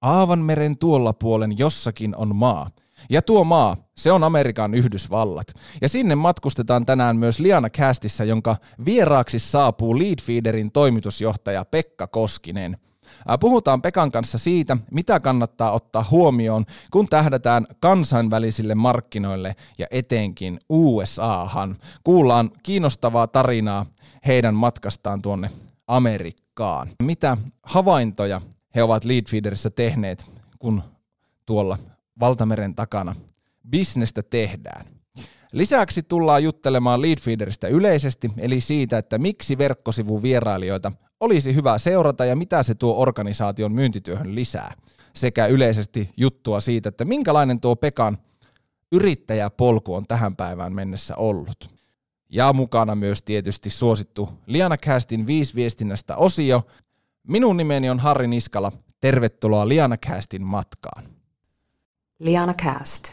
Aavanmeren tuolla puolen jossakin on maa. Ja tuo maa, se on Amerikan Yhdysvallat. Ja sinne matkustetaan tänään myös Liana Castissa, jonka vieraaksi saapuu Leadfeederin toimitusjohtaja Pekka Koskinen. Puhutaan Pekan kanssa siitä, mitä kannattaa ottaa huomioon, kun tähdätään kansainvälisille markkinoille ja etenkin USAhan. Kuullaan kiinnostavaa tarinaa heidän matkastaan tuonne Amerikkaan. Mitä havaintoja he ovat Leadfeederissä tehneet, kun tuolla valtameren takana bisnestä tehdään. Lisäksi tullaan juttelemaan Leadfeederistä yleisesti, eli siitä, että miksi verkkosivun vierailijoita olisi hyvä seurata ja mitä se tuo organisaation myyntityöhön lisää. Sekä yleisesti juttua siitä, että minkälainen tuo Pekan yrittäjäpolku on tähän päivään mennessä ollut. Ja mukana myös tietysti suosittu Liana Castin viisi viestinnästä osio. Minun nimeni on Harri Niskala. Tervetuloa Liana Castin matkaan. Liana Cast.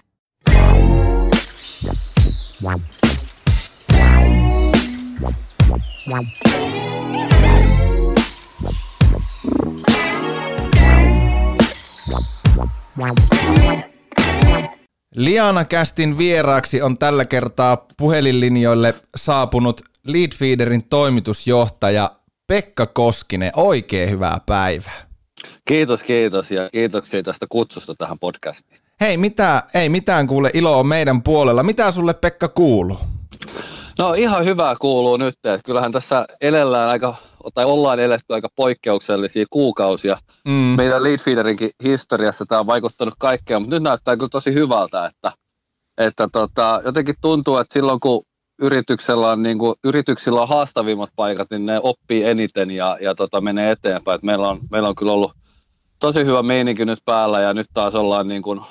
Liana Kästin vieraaksi on tällä kertaa puhelinlinjoille saapunut Leadfeederin toimitusjohtaja Pekka Koskinen. Oikein hyvää päivää. Kiitos, kiitos ja kiitoksia tästä kutsusta tähän podcastiin. Hei, mitä, ei mitään kuule, ilo on meidän puolella. Mitä sulle Pekka kuuluu? No ihan hyvää kuuluu nyt, että kyllähän tässä elellään aika, tai ollaan eletty aika poikkeuksellisia kuukausia. Mm. Meidän Leadfeederinkin historiassa tämä on vaikuttanut kaikkeen, mutta nyt näyttää kyllä tosi hyvältä, että, että tota, jotenkin tuntuu, että silloin kun yrityksellä on, niin kuin, yrityksillä on haastavimmat paikat, niin ne oppii eniten ja, ja tota, menee eteenpäin. Et meillä, on, meillä on kyllä ollut tosi hyvä meininki nyt päällä ja nyt taas ollaan niin kuin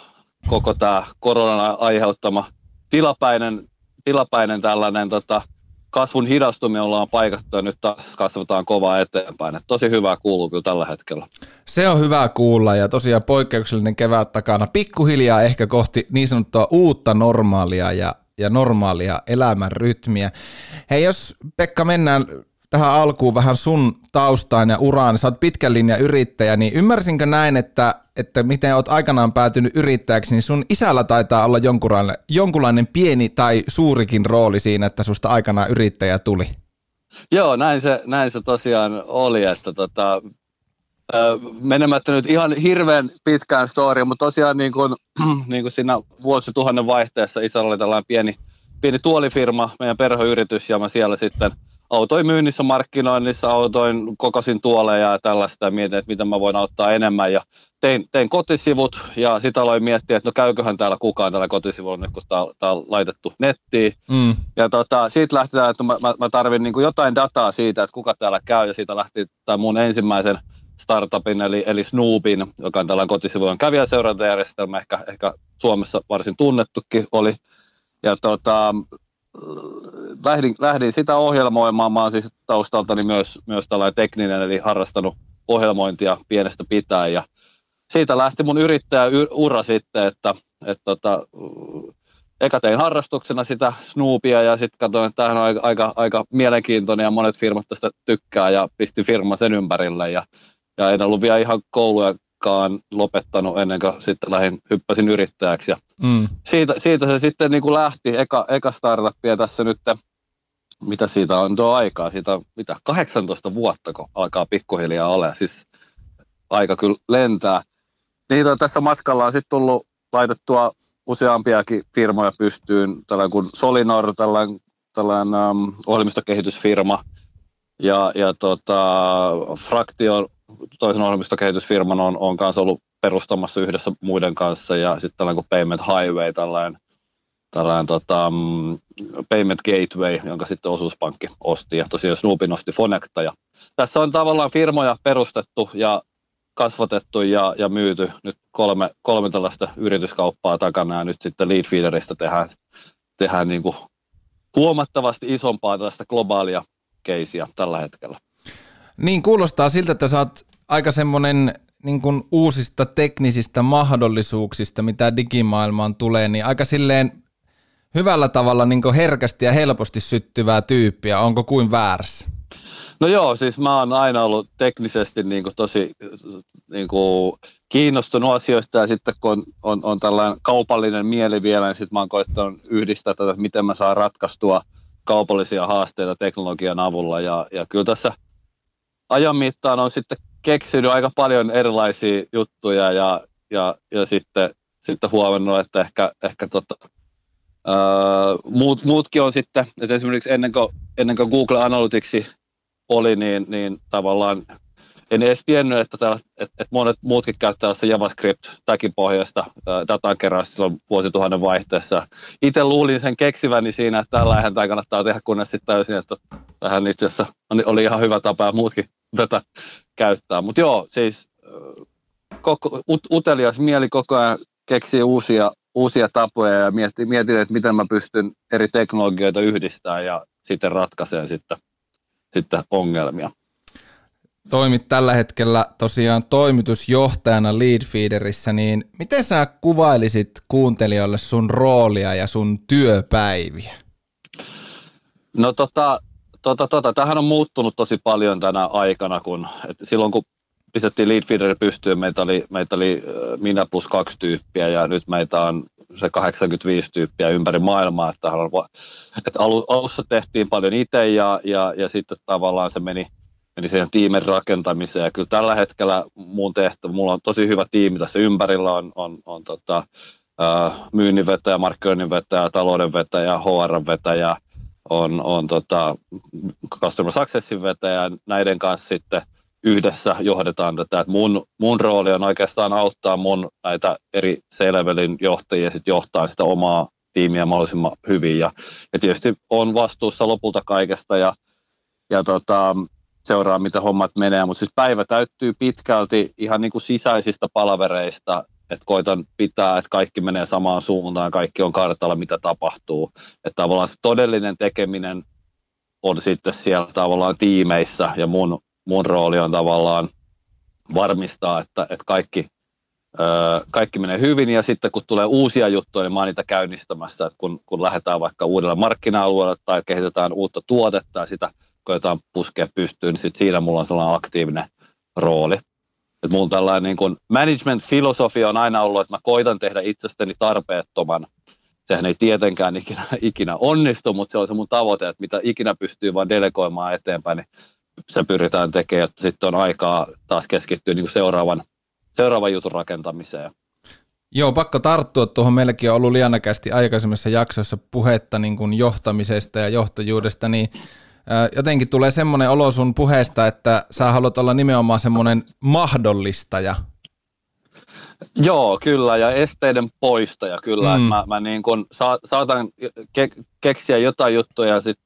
koko tämä koronan aiheuttama tilapäinen, tilapäinen tällainen tota, kasvun hidastuminen ollaan paikattu ja nyt taas kasvataan kovaa eteenpäin. Et tosi hyvää kuuluu kyllä tällä hetkellä. Se on hyvä kuulla ja tosiaan poikkeuksellinen kevät takana. Pikkuhiljaa ehkä kohti niin sanottua uutta normaalia ja, ja normaalia elämän rytmiä. Hei, jos Pekka mennään tähän alkuun vähän sun taustaan ja uraan. Sä oot pitkän linjan yrittäjä, niin ymmärsinkö näin, että, että miten oot aikanaan päätynyt yrittäjäksi, niin sun isällä taitaa olla jonkunlainen, jonkunlainen pieni tai suurikin rooli siinä, että susta aikanaan yrittäjä tuli? Joo, näin se, näin se tosiaan oli, että tota, menemättä nyt ihan hirveän pitkään story, mutta tosiaan niin kuin, niin kuin siinä vuosituhannen vaihteessa isällä oli tällainen pieni, pieni tuolifirma, meidän perheyritys, ja mä siellä sitten – autoin myynnissä, markkinoinnissa, autoin kokosin tuoleja ja tällaista ja mietin, että miten mä voin auttaa enemmän ja tein, tein kotisivut ja sitä aloin miettiä, että no käyköhän täällä kukaan täällä kotisivulla nyt, kun tämä on laitettu nettiin. Mm. Ja tota, siitä lähti, että mä, mä, mä tarvin niin jotain dataa siitä, että kuka täällä käy ja siitä lähti tämä mun ensimmäisen startupin eli, eli Snoopin, joka on tällainen kotisivujen kävijäseurantajärjestelmä, ehkä, ehkä Suomessa varsin tunnettukin oli. Ja tota, lähdin, lähdin sitä ohjelmoimaan. Mä oon siis taustaltani myös, myös tällainen tekninen, eli harrastanut ohjelmointia pienestä pitää. Ja siitä lähti mun yrittäjäura sitten, että, että tota, eka tein harrastuksena sitä Snoopia ja sitten katsoin, että tämähän on aika, aika, aika mielenkiintoinen ja monet firmat tästä tykkää ja pisti firma sen ympärille. Ja, ja en ollut vielä ihan kouluja koskaan lopettanut ennen kuin sitten lähdin, hyppäsin yrittäjäksi. Ja mm. siitä, siitä, se sitten niin kuin lähti, eka, eka startuppia tässä nyt, mitä siitä on tuo aikaa, siitä mitä 18 vuotta, kun alkaa pikkuhiljaa olla, siis aika kyllä lentää. Niitä tässä matkalla on sitten tullut laitettua useampiakin firmoja pystyyn, tällainen kuin Solinor, tällainen, tällainen um, ohjelmistokehitysfirma, ja, ja tota, Fraktio toisen ohjelmistokehitysfirman on, on kanssa ollut perustamassa yhdessä muiden kanssa ja sitten tällainen kuin Payment Highway, tällainen, tällainen tota, mm, Payment Gateway, jonka sitten osuuspankki osti ja tosiaan Snoopin osti Fonecta. Ja tässä on tavallaan firmoja perustettu ja kasvatettu ja, ja myyty nyt kolme, kolme tällaista yrityskauppaa takana ja nyt sitten Leadfeederista tehdään, tehdään niin kuin huomattavasti isompaa tällaista globaalia keisiä tällä hetkellä. Niin, kuulostaa siltä, että sä oot aika semmoinen niin kuin uusista teknisistä mahdollisuuksista, mitä digimaailmaan tulee, niin aika silleen hyvällä tavalla niin herkästi ja helposti syttyvää tyyppiä. Onko kuin väärässä? No joo, siis mä oon aina ollut teknisesti niin kuin tosi niin kuin kiinnostunut asioista ja sitten kun on, on, on tällainen kaupallinen mieli vielä, niin sitten mä oon koittanut yhdistää tätä, että miten mä saan ratkaistua kaupallisia haasteita teknologian avulla ja, ja kyllä tässä ajan mittaan on sitten keksinyt aika paljon erilaisia juttuja ja, ja, ja sitten, sitten huomannut, että ehkä, ehkä tota, ää, muut, muutkin on sitten, että esimerkiksi ennen kuin, ennen kuin Google Analyticsi oli, niin, niin tavallaan en edes tiennyt, että, täällä, että, että monet muutkin käyttää se JavaScript tagin pohjasta datan keräystä silloin vuosituhannen vaihteessa. Itse luulin sen keksiväni siinä, että tällä tämä kannattaa tehdä, kunnes sitten täysin, että tähän itse asiassa oli ihan hyvä tapa ja muutkin tätä käyttää. Mutta joo, siis koko, ut, utelias mieli koko ajan keksii uusia, uusia tapoja ja mietin, mietin, että miten mä pystyn eri teknologioita yhdistämään ja sitten ratkaiseen sitten, sitten ongelmia toimit tällä hetkellä tosiaan toimitusjohtajana Leadfeederissä, niin miten sä kuvailisit kuuntelijoille sun roolia ja sun työpäiviä? No tota, tota, tota, tämähän on muuttunut tosi paljon tänä aikana, kun et silloin kun pistettiin Leadfeederi pystyyn, meitä oli, meitä oli minä plus kaksi tyyppiä ja nyt meitä on se 85 tyyppiä ympäri maailmaa, että, että alussa tehtiin paljon itse ja, ja, ja sitten tavallaan se meni – eli siihen tiimin rakentamiseen. Ja kyllä tällä hetkellä mun tehtävä, mulla on tosi hyvä tiimi tässä ympärillä, on, on, on tota, myynninvetäjä, markkinoinninvetäjä, taloudenvetäjä, HR-vetäjä, on, on tota, Customer Successin vetäjä, näiden kanssa sitten yhdessä johdetaan tätä. Et mun, mun rooli on oikeastaan auttaa mun näitä eri C-levelin johtajia sit johtaa sitä omaa tiimiä mahdollisimman hyvin. Ja, ja tietysti on vastuussa lopulta kaikesta ja, ja tota, seuraa, mitä hommat menee, mutta siis päivä täyttyy pitkälti ihan niin kuin sisäisistä palavereista, että koitan pitää, että kaikki menee samaan suuntaan, kaikki on kartalla, mitä tapahtuu. Että tavallaan se todellinen tekeminen on sitten siellä tavallaan tiimeissä ja mun, mun rooli on tavallaan varmistaa, että, että kaikki, öö, kaikki menee hyvin ja sitten kun tulee uusia juttuja, niin mä oon niitä käynnistämässä, että kun, kun lähdetään vaikka uudelle markkina-alueelle tai kehitetään uutta tuotetta ja sitä jotain puskea pystyyn, niin sit siinä mulla on sellainen aktiivinen rooli. Et mulla tällainen niin kun management-filosofia on aina ollut, että mä koitan tehdä itsestäni tarpeettoman. Sehän ei tietenkään ikinä, ikinä onnistu, mutta se on se mun tavoite, että mitä ikinä pystyy vain delegoimaan eteenpäin, niin se pyritään tekemään, jotta sitten on aikaa taas keskittyä niin seuraavan, seuraavan jutun rakentamiseen. Joo, pakko tarttua tuohon. Meilläkin on ollut lianakästi aikaisemmissa jaksoissa puhetta niin kuin johtamisesta ja johtajuudesta, niin jotenkin tulee semmoinen olo sun puheesta, että sä haluat olla nimenomaan semmoinen mahdollistaja. Joo, kyllä, ja esteiden poistaja, kyllä. Mm. Mä, mä niin kun sa, saatan ke- keksiä jotain juttuja ja sit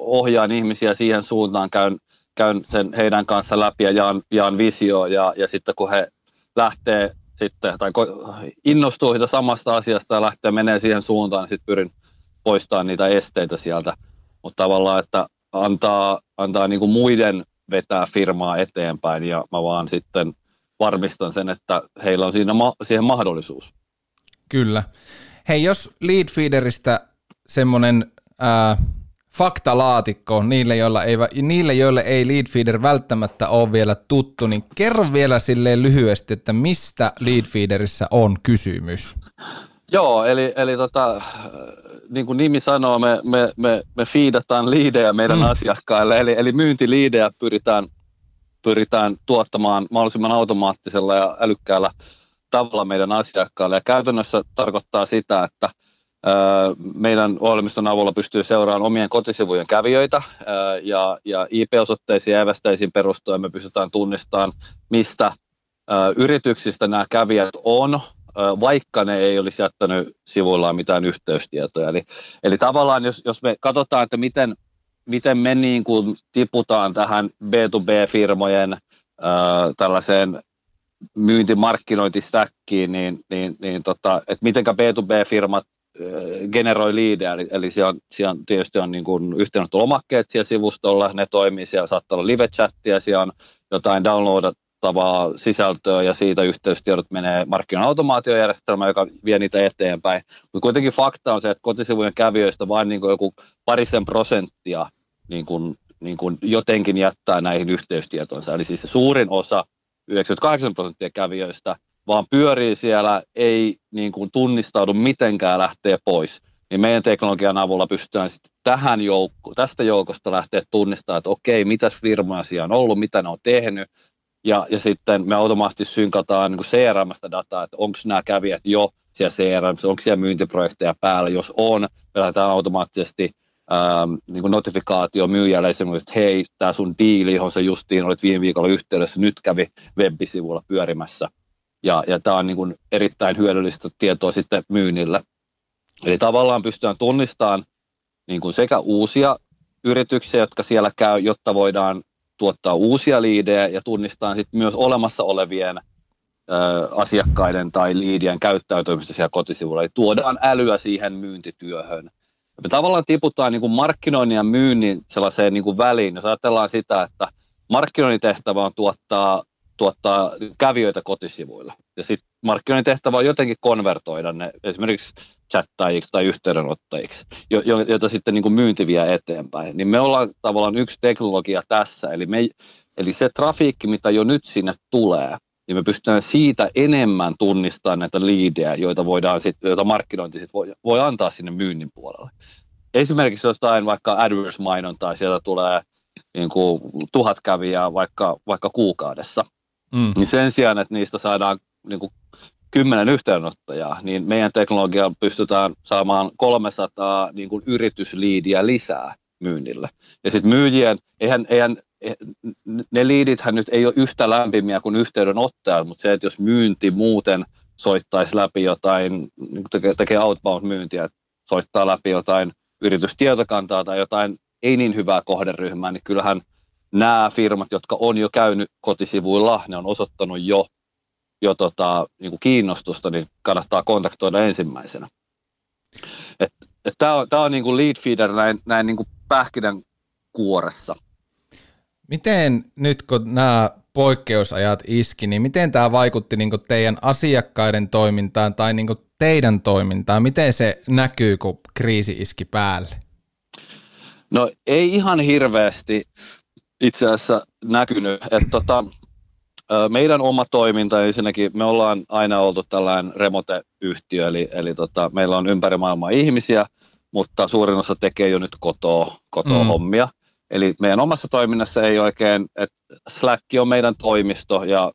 ohjaan ihmisiä siihen suuntaan, käyn, käyn sen heidän kanssa läpi ja jaan, jaan visio, ja, ja sitten kun he lähtee sitten, tai innostuu siitä samasta asiasta ja lähtee menee siihen suuntaan, niin sitten pyrin poistamaan niitä esteitä sieltä. Mutta tavallaan, että antaa, antaa niin kuin muiden vetää firmaa eteenpäin ja mä vaan sitten varmistan sen, että heillä on siinä ma- siihen mahdollisuus. Kyllä. Hei, jos Leadfeederistä semmoinen ää, faktalaatikko niille joilla, ei, niille, joille ei Leadfeeder välttämättä ole vielä tuttu, niin kerro vielä silleen lyhyesti, että mistä Leadfeederissä on kysymys? Joo, eli, eli tota, niin kuin nimi sanoo, me, me, me, me fiidataan liidejä meidän mm. asiakkaille, eli, eli myyntiliidejä pyritään, pyritään tuottamaan mahdollisimman automaattisella ja älykkäällä tavalla meidän asiakkaille. Ja käytännössä tarkoittaa sitä, että meidän ohjelmiston avulla pystyy seuraamaan omien kotisivujen kävijöitä ja, ja IP-osoitteisiin ja evästeisiin perustuen me pystytään tunnistamaan, mistä yrityksistä nämä kävijät on, vaikka ne ei olisi jättänyt sivuillaan mitään yhteystietoja. Eli, eli tavallaan jos, jos me katsotaan, että miten, miten me niin kuin tiputaan tähän B2B-firmojen ää, tällaiseen myyntimarkkinointistäkkiin, niin, niin, niin tota, että mitenkä B2B-firmat generoi liidejä, eli, eli siellä, siellä tietysti on niin kuin yhteenotto-lomakkeet siellä sivustolla, ne toimii, siellä saattaa olla live-chattia, siellä on jotain downloadat, vaikuttavaa sisältöä ja siitä yhteystiedot menee markkina-automaatiojärjestelmään, joka vie niitä eteenpäin. Mutta kuitenkin fakta on se, että kotisivujen kävijöistä vain niin kuin joku parisen prosenttia niin kuin, niin kuin jotenkin jättää näihin yhteystietoonsa. Eli siis suurin osa, 98 prosenttia kävijöistä, vaan pyörii siellä, ei niin kuin tunnistaudu mitenkään lähtee pois, niin meidän teknologian avulla pystytään sitten tähän joukko, tästä joukosta lähteä tunnistamaan, että okei, mitä firmoja siellä on ollut, mitä ne on tehnyt, ja, ja sitten me automaattisesti synkataan niin CRMstä dataa, että onko nämä kävijät jo siellä CRM, onko siellä myyntiprojekteja päällä, jos on, me lähdetään automaattisesti ähm, niin kuin notifikaatio myyjälle esimerkiksi, että hei, tämä sun diili, johon sä justiin olit viime viikolla yhteydessä, nyt kävi web-sivulla pyörimässä. Ja, ja tämä on niin kuin erittäin hyödyllistä tietoa sitten myynnille. Eli tavallaan pystytään tunnistamaan niin kuin sekä uusia yrityksiä, jotka siellä käy, jotta voidaan tuottaa uusia liidejä ja tunnistaa sitten myös olemassa olevien ö, asiakkaiden tai liidien käyttäytymistä siellä kotisivulla. Eli tuodaan älyä siihen myyntityöhön. Me tavallaan tiputaan niin kuin markkinoinnin ja myynnin sellaiseen niin kuin väliin. Jos ajatellaan sitä, että markkinoinnin tehtävä on tuottaa, tuottaa kävijöitä kotisivuilla. Ja sitten markkinoinnin tehtävä on jotenkin konvertoida ne esimerkiksi chattajiksi tai yhteydenottajiksi, joita sitten niin kuin myynti vie eteenpäin. Niin me ollaan tavallaan yksi teknologia tässä. Eli, me, eli se trafiikki, mitä jo nyt sinne tulee, niin me pystytään siitä enemmän tunnistamaan näitä liidejä, joita, voidaan sit, joita markkinointi sit voi, voi antaa sinne myynnin puolelle. Esimerkiksi jostain vaikka AdWords-mainontaa, sieltä tulee niin kuin tuhat kävijää vaikka, vaikka kuukaudessa, mm. niin sen sijaan, että niistä saadaan niin kuin kymmenen yhteenottajaa, niin meidän teknologialla pystytään saamaan 300 niin kuin yritysliidiä lisää myynnille. Ja sitten myyjien, eihän, eihän ne liidithän nyt ei ole yhtä lämpimiä kuin yhteydenottajat, mutta se, että jos myynti muuten soittaisi läpi jotain, niin tekee, tekee outbound-myyntiä, soittaa läpi jotain yritystietokantaa tai jotain ei niin hyvää kohderyhmää, niin kyllähän nämä firmat, jotka on jo käynyt kotisivuilla, ne on osoittanut jo, jo tota, niin kuin kiinnostusta, niin kannattaa kontaktoida ensimmäisenä. Tämä on, tää on niin kuin lead feeder näin, näin niin kuin pähkinän kuoressa – Miten nyt kun nämä poikkeusajat iski, niin miten tämä vaikutti niin teidän asiakkaiden toimintaan tai niin teidän toimintaan? Miten se näkyy, kun kriisi iski päälle? No ei ihan hirveästi itse asiassa näkynyt. Että tota, meidän oma toiminta, ensinnäkin me ollaan aina oltu tällainen remote-yhtiö, eli, eli tota, meillä on ympäri maailmaa ihmisiä, mutta suurin osa tekee jo nyt kotoa, kotoa mm. hommia. Eli meidän omassa toiminnassa ei oikein, että Slack on meidän toimisto ja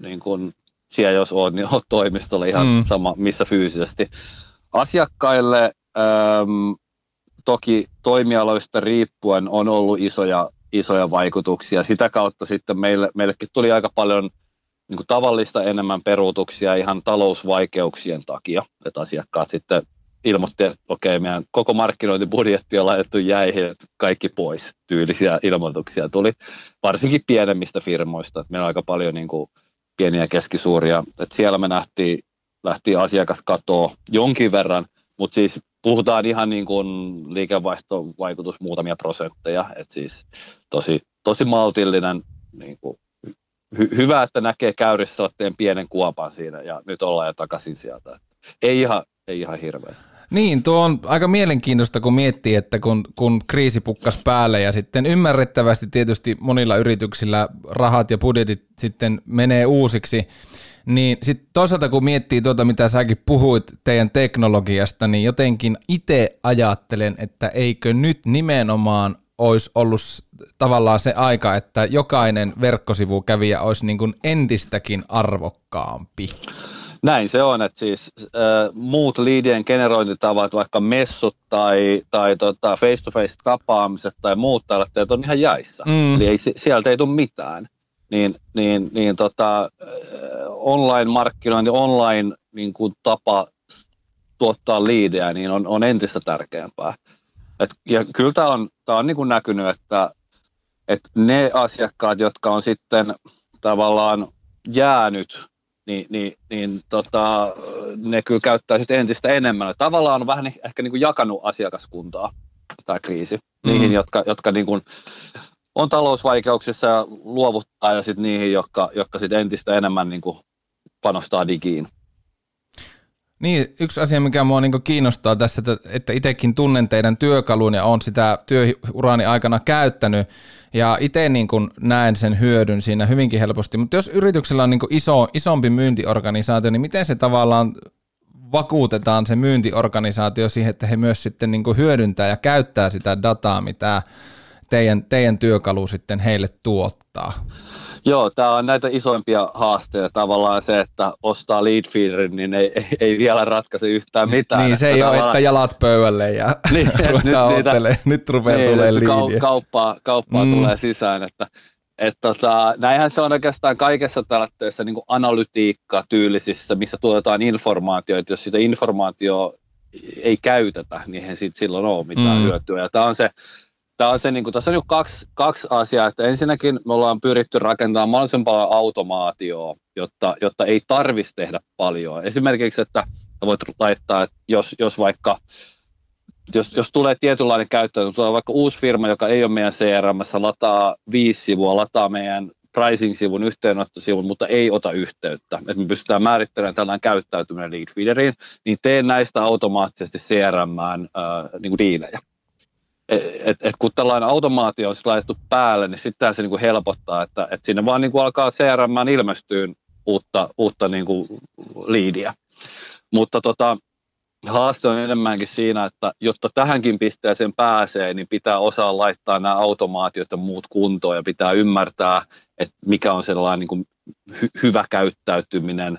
niin kun siellä jos on, niin on toimistolla ihan mm. sama missä fyysisesti. Asiakkaille äm, toki toimialoista riippuen on ollut isoja, isoja vaikutuksia. Sitä kautta sitten meille, meillekin tuli aika paljon niin kuin tavallista enemmän peruutuksia ihan talousvaikeuksien takia, että asiakkaat sitten ilmoitti, että okei, meidän koko markkinointibudjetti on laitettu jäihin, että kaikki pois. Tyylisiä ilmoituksia tuli, varsinkin pienemmistä firmoista. Että meillä on aika paljon niin kuin pieniä ja keskisuuria. Että siellä me nähtiin, lähti asiakaskatoa jonkin verran, mutta siis puhutaan ihan niin kuin liikevaihtovaikutus muutamia prosentteja, että siis tosi, tosi maltillinen, niin kuin, hy, hyvä, että näkee käyrissä pienen kuopan siinä ja nyt ollaan jo takaisin sieltä. Ei ihan, ei ihan hirveästi. Niin, tuo on aika mielenkiintoista, kun miettii, että kun, kun kriisi pukkas päälle ja sitten ymmärrettävästi tietysti monilla yrityksillä rahat ja budjetit sitten menee uusiksi, niin sitten toisaalta kun miettii tuota, mitä säkin puhuit teidän teknologiasta, niin jotenkin itse ajattelen, että eikö nyt nimenomaan olisi ollut tavallaan se aika, että jokainen verkkosivukävijä olisi niin kuin entistäkin arvokkaampi. Näin se on, että siis äh, muut liidien generointitavat, vaikka messut tai, tai tota face-to-face tapaamiset tai muut tällaiset on ihan jäissä. Mm. Eli ei, sieltä ei tule mitään. Niin, niin, niin tota, online-markkinointi, online niin kuin tapa tuottaa liidejä, niin on, on entistä tärkeämpää. Et, ja kyllä tämä on, tää on niin kuin näkynyt, että, että ne asiakkaat, jotka on sitten tavallaan jäänyt niin, niin, niin tota, ne kyllä käyttää sitten entistä enemmän. Tavallaan on vähän ehkä niin kuin jakanut asiakaskuntaa tämä kriisi. Mm. Niihin, jotka, jotka niin kuin on talousvaikeuksissa ja luovuttaa ja sitten niihin, jotka, jotka sit entistä enemmän niin kuin panostaa digiin. Niin, yksi asia, mikä mua niin kiinnostaa tässä, että itsekin tunnen teidän työkalun ja olen sitä työurani aikana käyttänyt ja itse niin näen sen hyödyn siinä hyvinkin helposti, mutta jos yrityksellä on niin iso, isompi myyntiorganisaatio, niin miten se tavallaan vakuutetaan se myyntiorganisaatio siihen, että he myös sitten niin hyödyntää ja käyttää sitä dataa, mitä teidän, teidän työkalu sitten heille tuottaa? Joo, tämä on näitä isoimpia haasteita. Tavallaan se, että ostaa lead feederin, niin ei, ei, ei vielä ratkaise yhtään mitään. niin, se ei ole, että jalat pöydälle ja niin, nyt, niitä, nyt rupeaa niin, tulee liidiä. Kauppaa, kauppaa mm. tulee sisään. Että, et tota, näinhän se on oikeastaan kaikessa tällaisessa niin analytiikka-tyylisissä, missä tuotetaan informaatioita. Jos sitä informaatiota ei käytetä, niin eihän siitä silloin ole mitään mm. hyötyä. Ja tämä on se Tämä on se, niin kuin, tässä on nyt kaksi, kaksi asiaa. Että ensinnäkin me ollaan pyritty rakentamaan mahdollisimman paljon automaatioa, jotta, jotta ei tarvitsisi tehdä paljon. Esimerkiksi, että voit laittaa, että jos, jos vaikka jos, jos tulee tietynlainen käyttö, jos tulee vaikka uusi firma, joka ei ole meidän CRM, lataa viisi sivua, lataa meidän pricing-sivun, yhteenottosivun, mutta ei ota yhteyttä. Että me pystytään määrittelemään tällainen käyttäytyminen lead feederiin, niin teen näistä automaattisesti CRM-ään äh, niin kuin diilejä et, et kun tällainen automaatio on laitettu päälle, niin sitten se niinku helpottaa, että et sinne vaan niinku alkaa CRM ilmestyä uutta, uutta niinku liidiä. Mutta tota, haaste on enemmänkin siinä, että jotta tähänkin pisteeseen pääsee, niin pitää osaa laittaa nämä automaatiot ja muut kuntoon ja pitää ymmärtää, että mikä on sellainen niin kuin hy- hyvä käyttäytyminen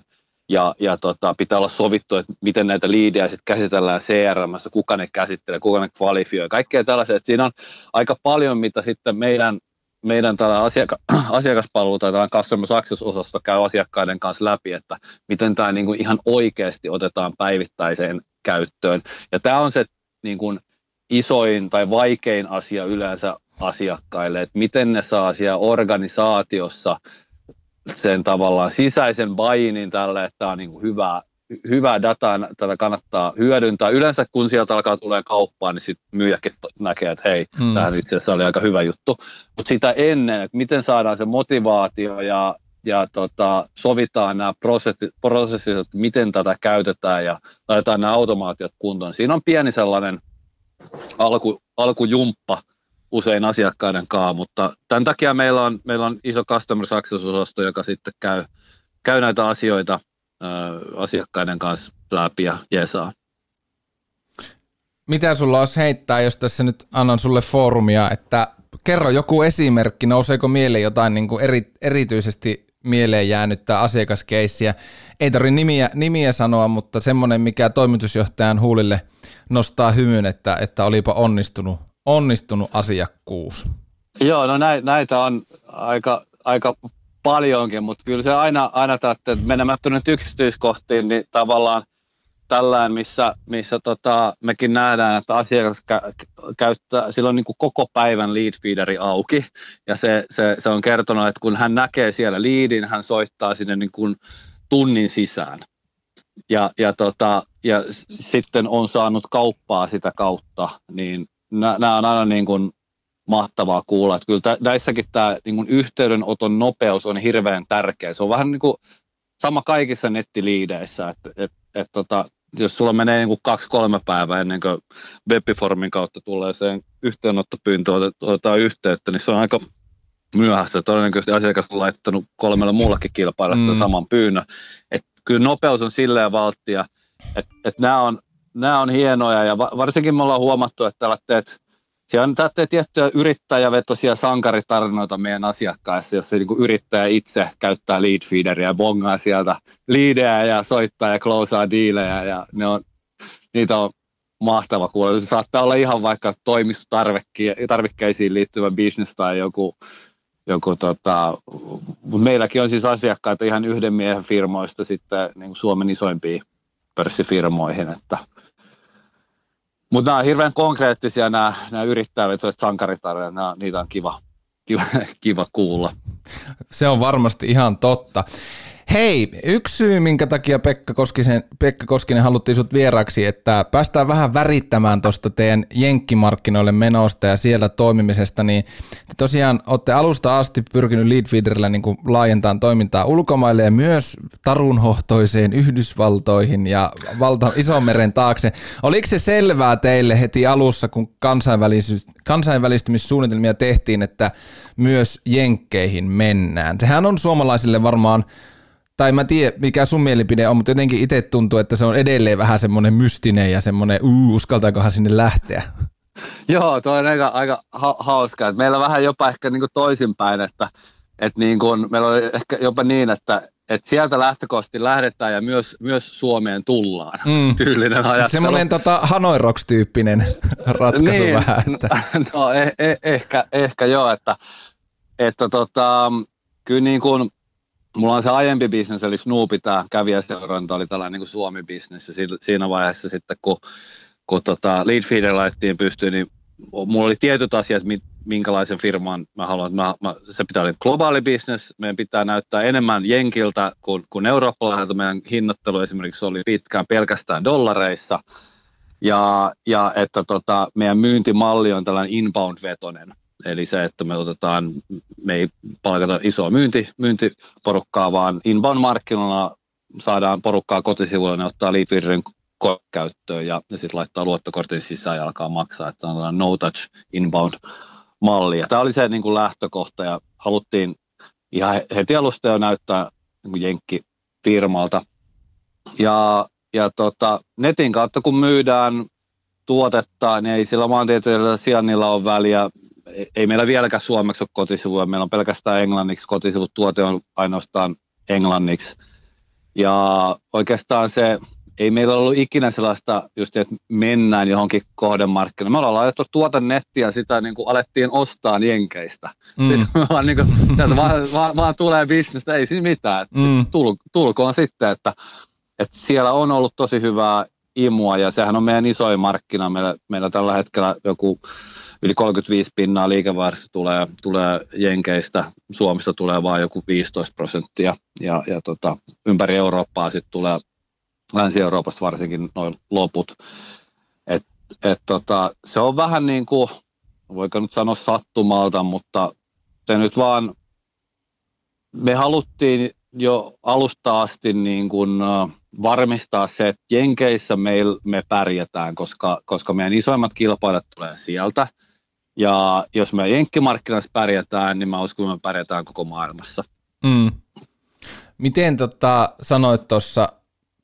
ja, ja tota, pitää olla sovittu, että miten näitä liidejä sitten käsitellään CRM, kuka ne käsittelee, kuka ne kvalifioi, kaikkea tällaisia. Että siinä on aika paljon, mitä sitten meidän, meidän tällä asiaka- asiakaspalvelu tai tämä Customer Success-osasto käy asiakkaiden kanssa läpi, että miten tämä niin kuin ihan oikeasti otetaan päivittäiseen käyttöön. Ja tämä on se niin kuin isoin tai vaikein asia yleensä asiakkaille, että miten ne saa siellä organisaatiossa sen tavallaan sisäisen buy tälle, että tämä on niin kuin hyvää, hyvää dataa, tätä kannattaa hyödyntää. Yleensä kun sieltä alkaa tulee kauppaan, niin sitten myyjäkin näkee, että hei, hmm. tämä itse asiassa oli aika hyvä juttu. Mutta sitä ennen, että miten saadaan se motivaatio ja, ja tota, sovitaan nämä prosessit, prosessit, että miten tätä käytetään ja laitetaan nämä automaatiot kuntoon. Siinä on pieni sellainen alku, alkujumppa, usein asiakkaiden kanssa, mutta tämän takia meillä on, meillä on iso customer success-osasto, joka sitten käy, käy näitä asioita ää, asiakkaiden kanssa läpi ja jesaa. Mitä sulla olisi heittää, jos tässä nyt annan sulle foorumia, että kerro joku esimerkki, nouseeko mieleen jotain niin kuin eri, erityisesti mieleen jäänyttä asiakaskeissiä. Ei tarvitse nimiä, nimiä sanoa, mutta semmoinen, mikä toimitusjohtajan huulille nostaa hymyn, että, että olipa onnistunut onnistunut asiakkuus? Joo, no näitä on aika, aika paljonkin, mutta kyllä se aina, aina että menemättä nyt yksityiskohtiin, niin tavallaan tällään, missä, missä tota, mekin nähdään, että asiakas kä- käyttää, silloin niin kuin koko päivän lead feederi auki, ja se, se, se, on kertonut, että kun hän näkee siellä leadin, hän soittaa sinne niin kuin tunnin sisään. Ja, ja, tota, ja sitten on saanut kauppaa sitä kautta, niin nämä on aina niin kuin mahtavaa kuulla. Että kyllä näissäkin tämä niin kuin yhteydenoton nopeus on hirveän tärkeä. Se on vähän niin kuin sama kaikissa nettiliideissä, että et, et, tota, jos sulla menee niin kuin kaksi-kolme päivää ennen kuin webiformin kautta tulee sen yhteenottopyyntö, otetaan yhteyttä, niin se on aika myöhässä. Todennäköisesti asiakas on laittanut kolmella muullakin kilpailijalle mm. saman pyynnön. Et kyllä nopeus on silleen valttia, että et nämä on nämä on hienoja ja varsinkin me ollaan huomattu, että tällaiset siellä on tätä tiettyjä yrittäjävetoisia sankaritarinoita meidän asiakkaissa, jossa niin kuin yrittäjä itse käyttää lead feederia ja bongaa sieltä liidejä ja soittaa ja closeaa diilejä ja ne on, niitä on mahtava kuulla. Se saattaa olla ihan vaikka toimistotarvikkeisiin liittyvä business tai joku, joku tota, meilläkin on siis asiakkaita ihan yhden miehen firmoista sitten niin kuin Suomen isoimpiin pörssifirmoihin, että mutta nämä on hirveän konkreettisia nämä, nämä yrittäjävetoiset sankaritarjat, nämä, niitä on kiva, kiva, kiva kuulla. Se on varmasti ihan totta. Hei, yksi syy, minkä takia Pekka Koskinen, Pekka Koskinen haluttiin sut vieraksi, että päästään vähän värittämään tuosta teidän jenkkimarkkinoille menosta ja siellä toimimisesta, niin te tosiaan olette alusta asti pyrkinyt Leadfeederillä niin laajentamaan toimintaa ulkomaille ja myös tarunhohtoiseen Yhdysvaltoihin ja valta, meren taakse. Oliko se selvää teille heti alussa, kun kansainvälistymissuunnitelmia tehtiin, että myös jenkkeihin mennään? Sehän on suomalaisille varmaan tai mä tiedä mikä sun mielipide on, mutta jotenkin itse tuntuu, että se on edelleen vähän semmoinen mystinen ja semmoinen, uu, uskaltaakohan sinne lähteä. Joo, toi on aika, aika ha- hauska. Meillä on vähän jopa ehkä niin kuin toisinpäin, että, että niin kuin, meillä on ehkä jopa niin, että, että sieltä lähtökohtaisesti lähdetään ja myös, myös Suomeen tullaan. Mm. Tyylinen ajattelu. Semmoinen tota, Hanoi Rocks-tyyppinen ratkaisu niin, vähän. Että. No eh, eh, ehkä, ehkä joo, että, että tota, kyllä niin kuin, mulla on se aiempi bisnes, eli Snoopi, tämä kävijäseuranta oli tällainen niin Suomi-bisnes, ja siinä vaiheessa sitten, kun, kun tota Leadfeeder laittiin pystyyn, niin mulla oli tietyt asiat, minkälaisen firman mä haluan, mä, mä, se pitää olla globaali bisnes, meidän pitää näyttää enemmän jenkiltä kuin, kuin eurooppalaiselta, meidän hinnoittelu esimerkiksi oli pitkään pelkästään dollareissa, ja, ja että tota, meidän myyntimalli on tällainen inbound-vetonen, Eli se, että me otetaan, me ei palkata isoa myynti, myyntiporukkaa, vaan inbound-markkinoilla saadaan porukkaa kotisivuille, ne ottaa Leadfeederin käyttöön ja, ja sitten laittaa luottokortin sisään ja alkaa maksaa, että on no touch inbound malli. Ja tämä oli se niin kuin lähtökohta ja haluttiin ihan heti alusta jo näyttää niin kuin jenkki-firmalta. Ja, ja tota, netin kautta kun myydään tuotetta, niin ei sillä maantieteellisellä sijainnilla ole väliä ei meillä vieläkään suomeksi ole kotisivuja, meillä on pelkästään englanniksi, kotisivut tuote on ainoastaan englanniksi. Ja oikeastaan se, ei meillä ollut ikinä sellaista, just että mennään johonkin kohdemarkkinoille. Me ollaan laitettu tuote nettiä ja sitä niin kuin alettiin ostaa jenkeistä. Mm. Siis vaan, niin kuin, vaan, vaan, vaan, tulee bisnestä, ei siinä mitään. Mm. Tul, tulkoon sitten, että, että siellä on ollut tosi hyvää imua ja sehän on meidän isoin markkina. Meillä, meillä tällä hetkellä joku yli 35 pinnaa liikevaihdosta tulee, tulee Jenkeistä, Suomesta tulee vain joku 15 prosenttia ja, ja tota, ympäri Eurooppaa sitten tulee Länsi-Euroopasta varsinkin noin loput. Et, et tota, se on vähän niin kuin, voiko nyt sanoa sattumalta, mutta se nyt vaan, me haluttiin jo alusta asti niin kuin, varmistaa se, että Jenkeissä me, me pärjätään, koska, koska meidän isoimmat kilpailijat tulee sieltä. Ja jos me jenkkimarkkinassa pärjätään, niin mä uskon, että me pärjätään koko maailmassa. Mm. Miten tota, sanoit tuossa,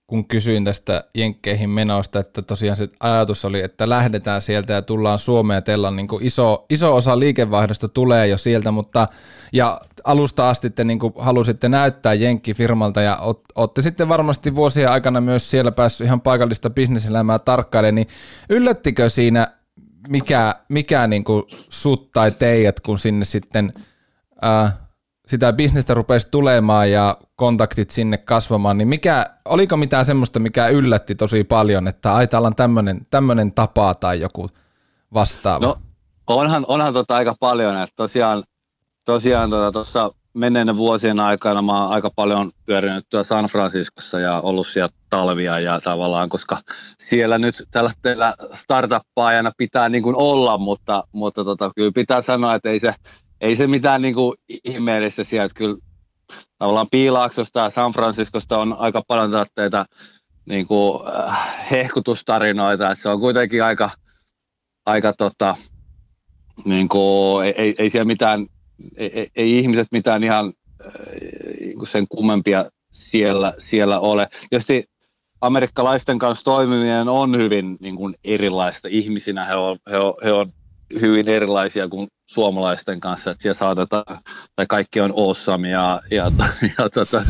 kun kysyin tästä jenkkeihin menosta, että tosiaan se ajatus oli, että lähdetään sieltä ja tullaan Suomeen ja teillä on niin iso, iso osa liikevaihdosta tulee jo sieltä, mutta ja alusta asti te niin halusitte näyttää jenkkifirmalta ja olette sitten varmasti vuosien aikana myös siellä päässyt ihan paikallista bisneselämää tarkkailemaan, niin yllättikö siinä mikä, mikä niin kuin sut tai teidät, kun sinne sitten äh, sitä bisnestä rupesi tulemaan ja kontaktit sinne kasvamaan, niin mikä, oliko mitään semmoista, mikä yllätti tosi paljon, että ai täällä on tämmöinen, tämmöinen tapa tai joku vastaava? No onhan, onhan tota aika paljon, että tosiaan, tosiaan tuossa tota, menneen vuosien aikana mä oon aika paljon pyörinyt San Franciscossa ja ollut siellä talvia ja tavallaan, koska siellä nyt tällä startuppaajana pitää niin kuin olla, mutta, mutta tota, kyllä pitää sanoa, että ei se, ei se mitään niin kuin ihmeellistä siellä, että kyllä tavallaan Piilaaksosta ja San Franciscosta on aika paljon tätä niin kuin, äh, hehkutustarinoita, että se on kuitenkin aika, aika tota, niin kuin, ei, ei siellä mitään ei, ei ihmiset mitään ihan äh, niin sen kummempia siellä, siellä ole. Tietysti amerikkalaisten kanssa toimiminen on hyvin niin kuin erilaista. Ihmisinä he on, he, on, he on hyvin erilaisia kuin suomalaisten kanssa, että siellä saatetaan, tai kaikki on awesome, ja, ja, ja tota,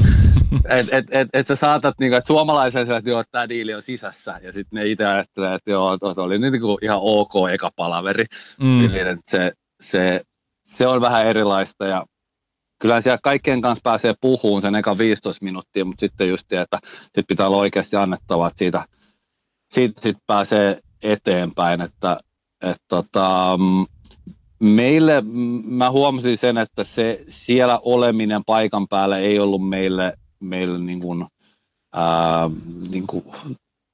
että et, et, et sä saatat, niin kuin, että suomalaisen että joo, tämä diili on sisässä, ja sitten ne itse ajattelee, että joo, oli niin kuin ihan ok eka palaveri, mm. Eli, että se, se se on vähän erilaista ja kyllä siellä kaikkien kanssa pääsee puhuun sen eka 15 minuuttia, mutta sitten just, että sit pitää olla oikeasti annettava, että siitä, siitä sit pääsee eteenpäin, että et tota, meille, mä huomasin sen, että se siellä oleminen paikan päällä ei ollut meille, meille niin kuin, ää, niin kuin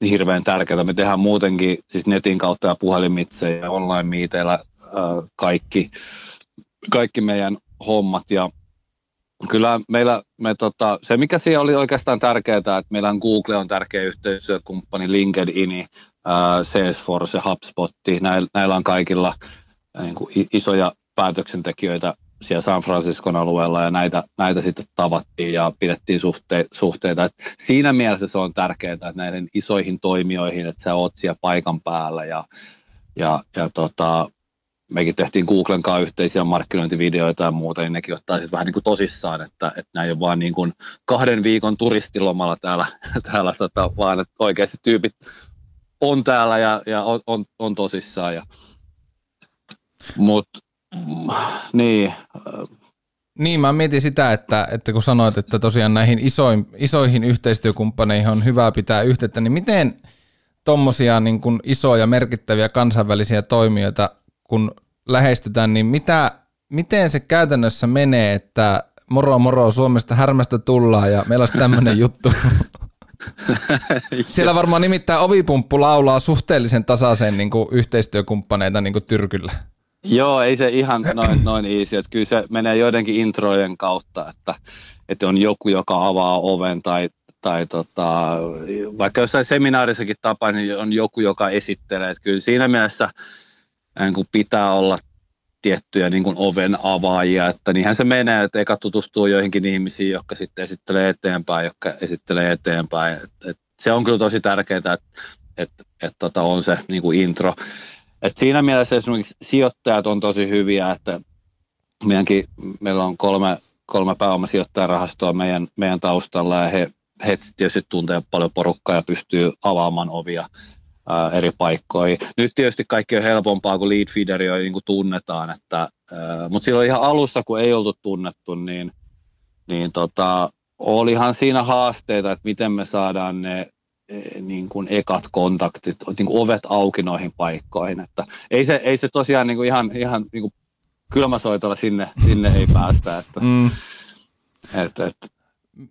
hirveän tärkeää. Me tehdään muutenkin siis netin kautta ja puhelimitse ja online-miiteillä kaikki, kaikki meidän hommat ja kyllä meillä, me tota, se mikä siellä oli oikeastaan tärkeää, että meillä on Google on tärkeä yhteistyökumppani, LinkedIn, Salesforce, HubSpot, näillä, näillä on kaikilla niin kuin isoja päätöksentekijöitä siellä San Franciscon alueella ja näitä, näitä sitten tavattiin ja pidettiin suhte, suhteita. Et siinä mielessä se on tärkeää, että näiden isoihin toimijoihin, että sä oot siellä paikan päällä ja, ja, ja tota, mekin tehtiin Googlen kanssa yhteisiä markkinointivideoita ja muuta, niin nekin ottaa sitten vähän niin kuin tosissaan, että, että näin on vaan niin kuin kahden viikon turistilomalla täällä, täällä tota, vaan että oikeasti tyypit on täällä ja, ja on, on, on tosissaan. Ja, mutta niin. Niin, mä mietin sitä, että, että kun sanoit, että tosiaan näihin isoin, isoihin yhteistyökumppaneihin on hyvä pitää yhteyttä, niin miten tuommoisia niin kuin isoja merkittäviä kansainvälisiä toimijoita, kun lähestytään, niin mitä, miten se käytännössä menee, että moro moro, Suomesta härmästä tullaan ja meillä olisi tämmöinen juttu. Siellä varmaan nimittäin ovipumppu laulaa suhteellisen tasaisen niin kuin yhteistyökumppaneita niin kuin tyrkyllä. Joo, ei se ihan noin, noin easy. Että kyllä se menee joidenkin introjen kautta, että, että on joku, joka avaa oven tai, tai tota, vaikka jossain seminaarissakin tapa, niin on joku, joka esittelee. Että kyllä siinä mielessä niin kuin pitää olla tiettyjä niin kuin oven avaajia, että niinhän se menee, että eka tutustuu joihinkin ihmisiin, jotka sitten esittelee eteenpäin, jotka esittelee eteenpäin. Et, et se on kyllä tosi tärkeää, että et, et, tota on se niin kuin intro. Et siinä mielessä esimerkiksi sijoittajat on tosi hyviä, että meidänkin, meillä on kolme, kolme pääomasijoittajarahastoa meidän, meidän taustalla ja he, he tietysti tuntee paljon porukkaa ja pystyy avaamaan ovia ää, eri paikkoihin. Nyt tietysti kaikki on helpompaa, kun lead feederi jo niin kuin tunnetaan, että, ää, mutta silloin ihan alussa, kun ei oltu tunnettu, niin, niin tota, olihan siinä haasteita, että miten me saadaan ne Eh, niin kuin ekat kontaktit, niin kuin ovet auki noihin paikkoihin. Että ei, se, ei se tosiaan niin kuin ihan, ihan niin kuin kylmäsoitolla sinne, sinne ei päästä. Että, mm. et, et.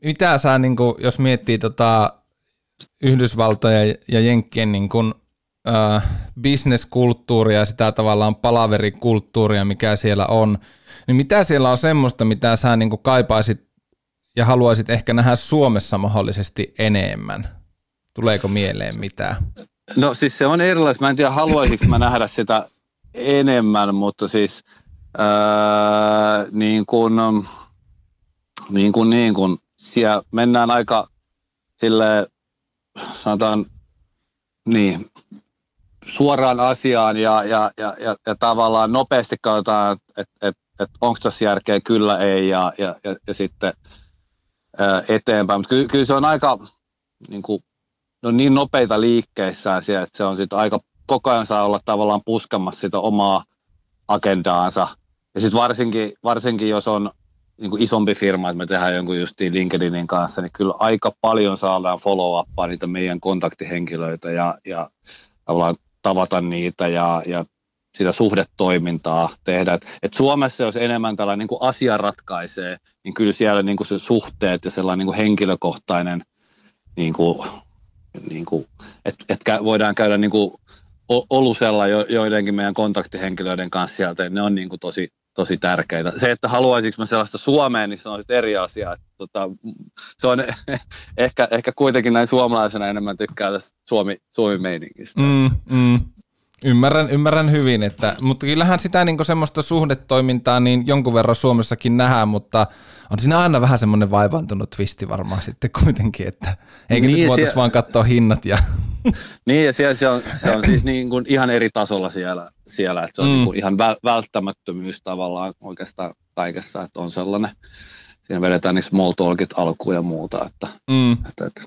Mitä sä, niin kuin, jos miettii tota Yhdysvaltoja ja Jenkkien niin kuin, äh, bisneskulttuuria ja sitä tavallaan palaverikulttuuria, mikä siellä on, niin mitä siellä on semmoista, mitä sä niin kuin kaipaisit ja haluaisit ehkä nähdä Suomessa mahdollisesti enemmän? Tuleeko mieleen mitään? No siis se on erilaista. Mä en tiedä, haluaisinko mä nähdä sitä enemmän, mutta siis ää, niin kuin, niin kuin, niin kuin, siellä mennään aika sille sanotaan niin, suoraan asiaan ja, ja, ja, ja, ja tavallaan nopeasti katsotaan, että et, et onko tässä järkeä, kyllä ei ja, ja, ja, ja sitten ää, eteenpäin. Mutta kyllä, kyllä se on aika niin kuin, ne on niin nopeita liikkeissään siellä, että se on sitten aika koko ajan saa olla tavallaan puskemassa sitä omaa agendaansa. Ja sitten varsinkin, varsinkin, jos on niin kuin isompi firma, että me tehdään jonkun justiin LinkedInin kanssa, niin kyllä aika paljon saadaan follow-upaa niitä meidän kontaktihenkilöitä ja, ja tavallaan tavata niitä ja, ja sitä suhdetoimintaa tehdä. Et, et Suomessa, jos enemmän tällainen niin kuin asia ratkaisee, niin kyllä siellä niin kuin se suhteet ja sellainen niin kuin henkilökohtainen niin kuin niin kuin, että, että voidaan käydä niin kuin olusella jo, joidenkin meidän kontaktihenkilöiden kanssa sieltä, ne on niin kuin tosi, tosi tärkeitä. Se, että haluaisinko mä sellaista Suomeen, niin se on sitten eri asia. Että, tota, se on ehkä, ehkä kuitenkin näin suomalaisena enemmän tykkää tästä Suomi, Suomi-meiningistä. Mm, mm. Ymmärrän, ymmärrän hyvin, että, mutta kyllähän sitä niin semmoista suhdetoimintaa niin jonkun verran Suomessakin nähdään, mutta on siinä aina vähän semmoinen vaivaantunut twisti varmaan sitten kuitenkin, että eikö niin, nyt voitaisiin vaan katsoa hinnat ja... Niin ja siellä, se, on, se on siis niin kuin ihan eri tasolla siellä, siellä että se on mm. niin kuin ihan välttämättömyys tavallaan oikeastaan kaikessa, että on sellainen, siinä vedetään niin small talkit alkuun ja muuta. Että, mm. että, että.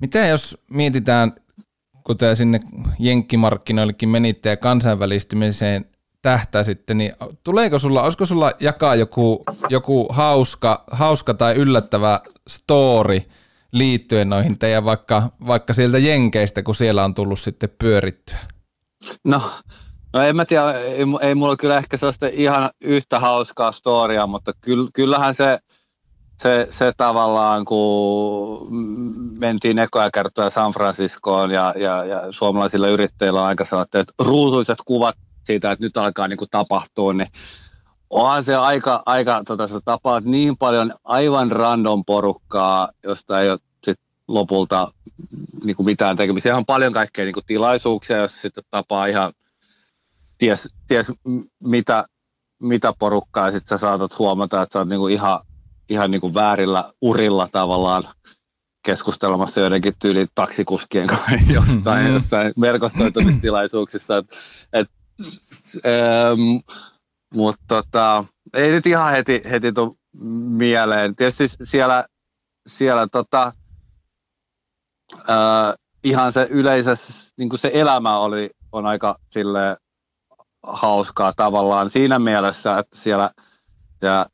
Miten jos mietitään kun te sinne jenkkimarkkinoillekin menitte ja kansainvälistymiseen tähtäisitte, niin tuleeko sulla, olisiko sulla jakaa joku, joku hauska, hauska tai yllättävä story liittyen noihin teidän vaikka, vaikka sieltä jenkeistä, kun siellä on tullut sitten pyörittyä? No, no en mä tiedä, ei, ei mulla kyllä ehkä sellaista ihan yhtä hauskaa storia, mutta kyllähän se se, se tavallaan, kun mentiin ekoja kertoja San Franciscoon ja, ja, ja suomalaisilla yrittäjillä on aika sellaiset ruusuiset kuvat siitä, että nyt alkaa niin kuin tapahtua, niin onhan se aika, aika tota, sä tapaat niin paljon aivan random porukkaa, josta ei ole sit lopulta niin kuin mitään tekemistä. On paljon kaikkea niin kuin tilaisuuksia, jos sitten tapaa ihan ties, ties mitä, mitä porukkaa, ja sitten sä saatat huomata, että sä oot niin kuin ihan, ihan niin kuin väärillä urilla tavallaan keskustelemassa joidenkin tyyli taksikuskien kanssa jostain, mm-hmm. jossain verkostoitumistilaisuuksissa. Et, et, ähm, mutta tota, ei nyt ihan heti, heti tule mieleen. Tietysti siellä, siellä tota, äh, ihan se yleisessä, niin se elämä oli, on aika sille hauskaa tavallaan siinä mielessä, että siellä, ja,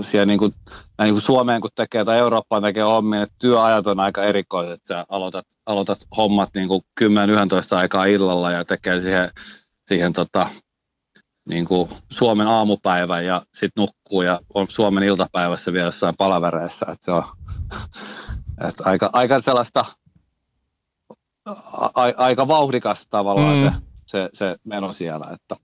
siellä niin kuin, niin kuin Suomeen kun tekee tai Eurooppaan tekee hommia, että työajat on aika erikoiset, että sä aloitat, aloitat hommat niin kuin 10-11 aikaa illalla ja tekee siihen, siihen tota, niin kuin Suomen aamupäivä ja sitten nukkuu ja on Suomen iltapäivässä vielä jossain palavereissa. Että se on että aika, aika sellaista a, a, aika vauhdikas tavallaan mm. se, se, se meno siellä. Että.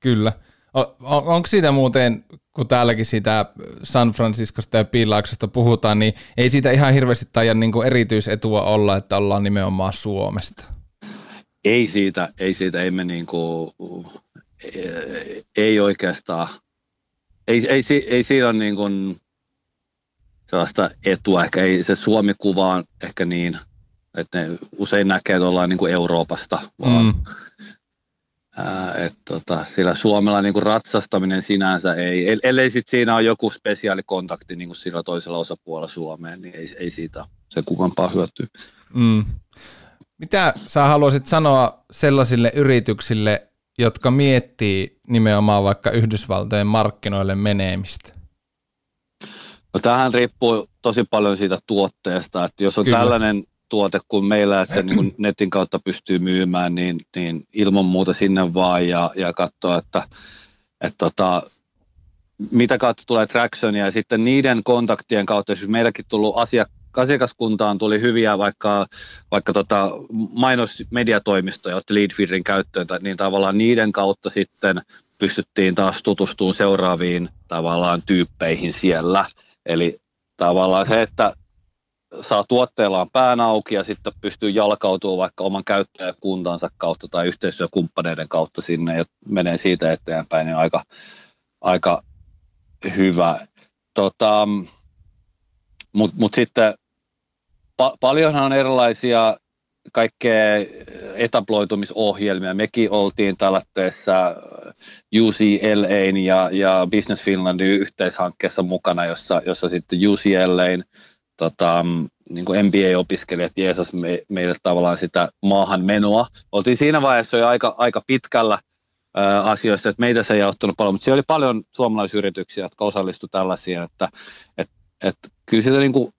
Kyllä. On, onko siitä muuten, kun täälläkin siitä San Franciscosta ja Piilaaksosta puhutaan, niin ei siitä ihan hirveästi taida niin erityisetua olla, että ollaan nimenomaan Suomesta? Ei siitä, ei siitä, ei me niin kuin, ei oikeastaan, ei, ei, ei, ei siinä ole niin kuin sellaista etua, ehkä ei se Suomi-kuva on ehkä niin, että ne usein näkee, että ollaan niin kuin Euroopasta, vaan mm. Ää, et tota, sillä Suomella niin kuin ratsastaminen sinänsä ei, ellei sitten siinä ole joku spesiaalikontakti niin kuin sillä toisella osapuolella Suomeen, niin ei, ei siitä se kuvampaa hyötyä. Mm. Mitä sä haluaisit sanoa sellaisille yrityksille, jotka miettii nimenomaan vaikka Yhdysvaltojen markkinoille menemistä? No tähän riippuu tosi paljon siitä tuotteesta, että jos on Kyllä. tällainen tuote kuin meillä, että se niin netin kautta pystyy myymään, niin, niin ilman muuta sinne vaan ja, ja katsoa, että, että tota, mitä kautta tulee tractionia ja sitten niiden kontaktien kautta, jos meilläkin tullut asiak- asiakaskuntaan tuli hyviä vaikka, vaikka tota mainosmediatoimistoja otti Leadfeederin käyttöön, niin tavallaan niiden kautta sitten pystyttiin taas tutustumaan seuraaviin tavallaan tyyppeihin siellä. Eli tavallaan se, että saa tuotteellaan pään auki ja sitten pystyy jalkautumaan vaikka oman käyttäjäkuntansa kautta tai yhteistyökumppaneiden kautta sinne ja menee siitä eteenpäin, niin aika, aika hyvä. Tota, Mutta mut sitten pa- paljonhan on erilaisia kaikkea etabloitumisohjelmia. Mekin oltiin tällaisessa UCLAin ja, ja Business Finlandin yhteishankkeessa mukana, jossa, jossa sitten UCLAin tota, niin kuin MBA-opiskelijat jeesas me, meille tavallaan sitä maahan menoa. Oltiin siinä vaiheessa jo aika, aika pitkällä ää, asioista, että meitä se ei auttanut paljon, mutta siellä oli paljon suomalaisyrityksiä, jotka osallistuivat tällaisiin, että et, et, kyllä sitä niin kuin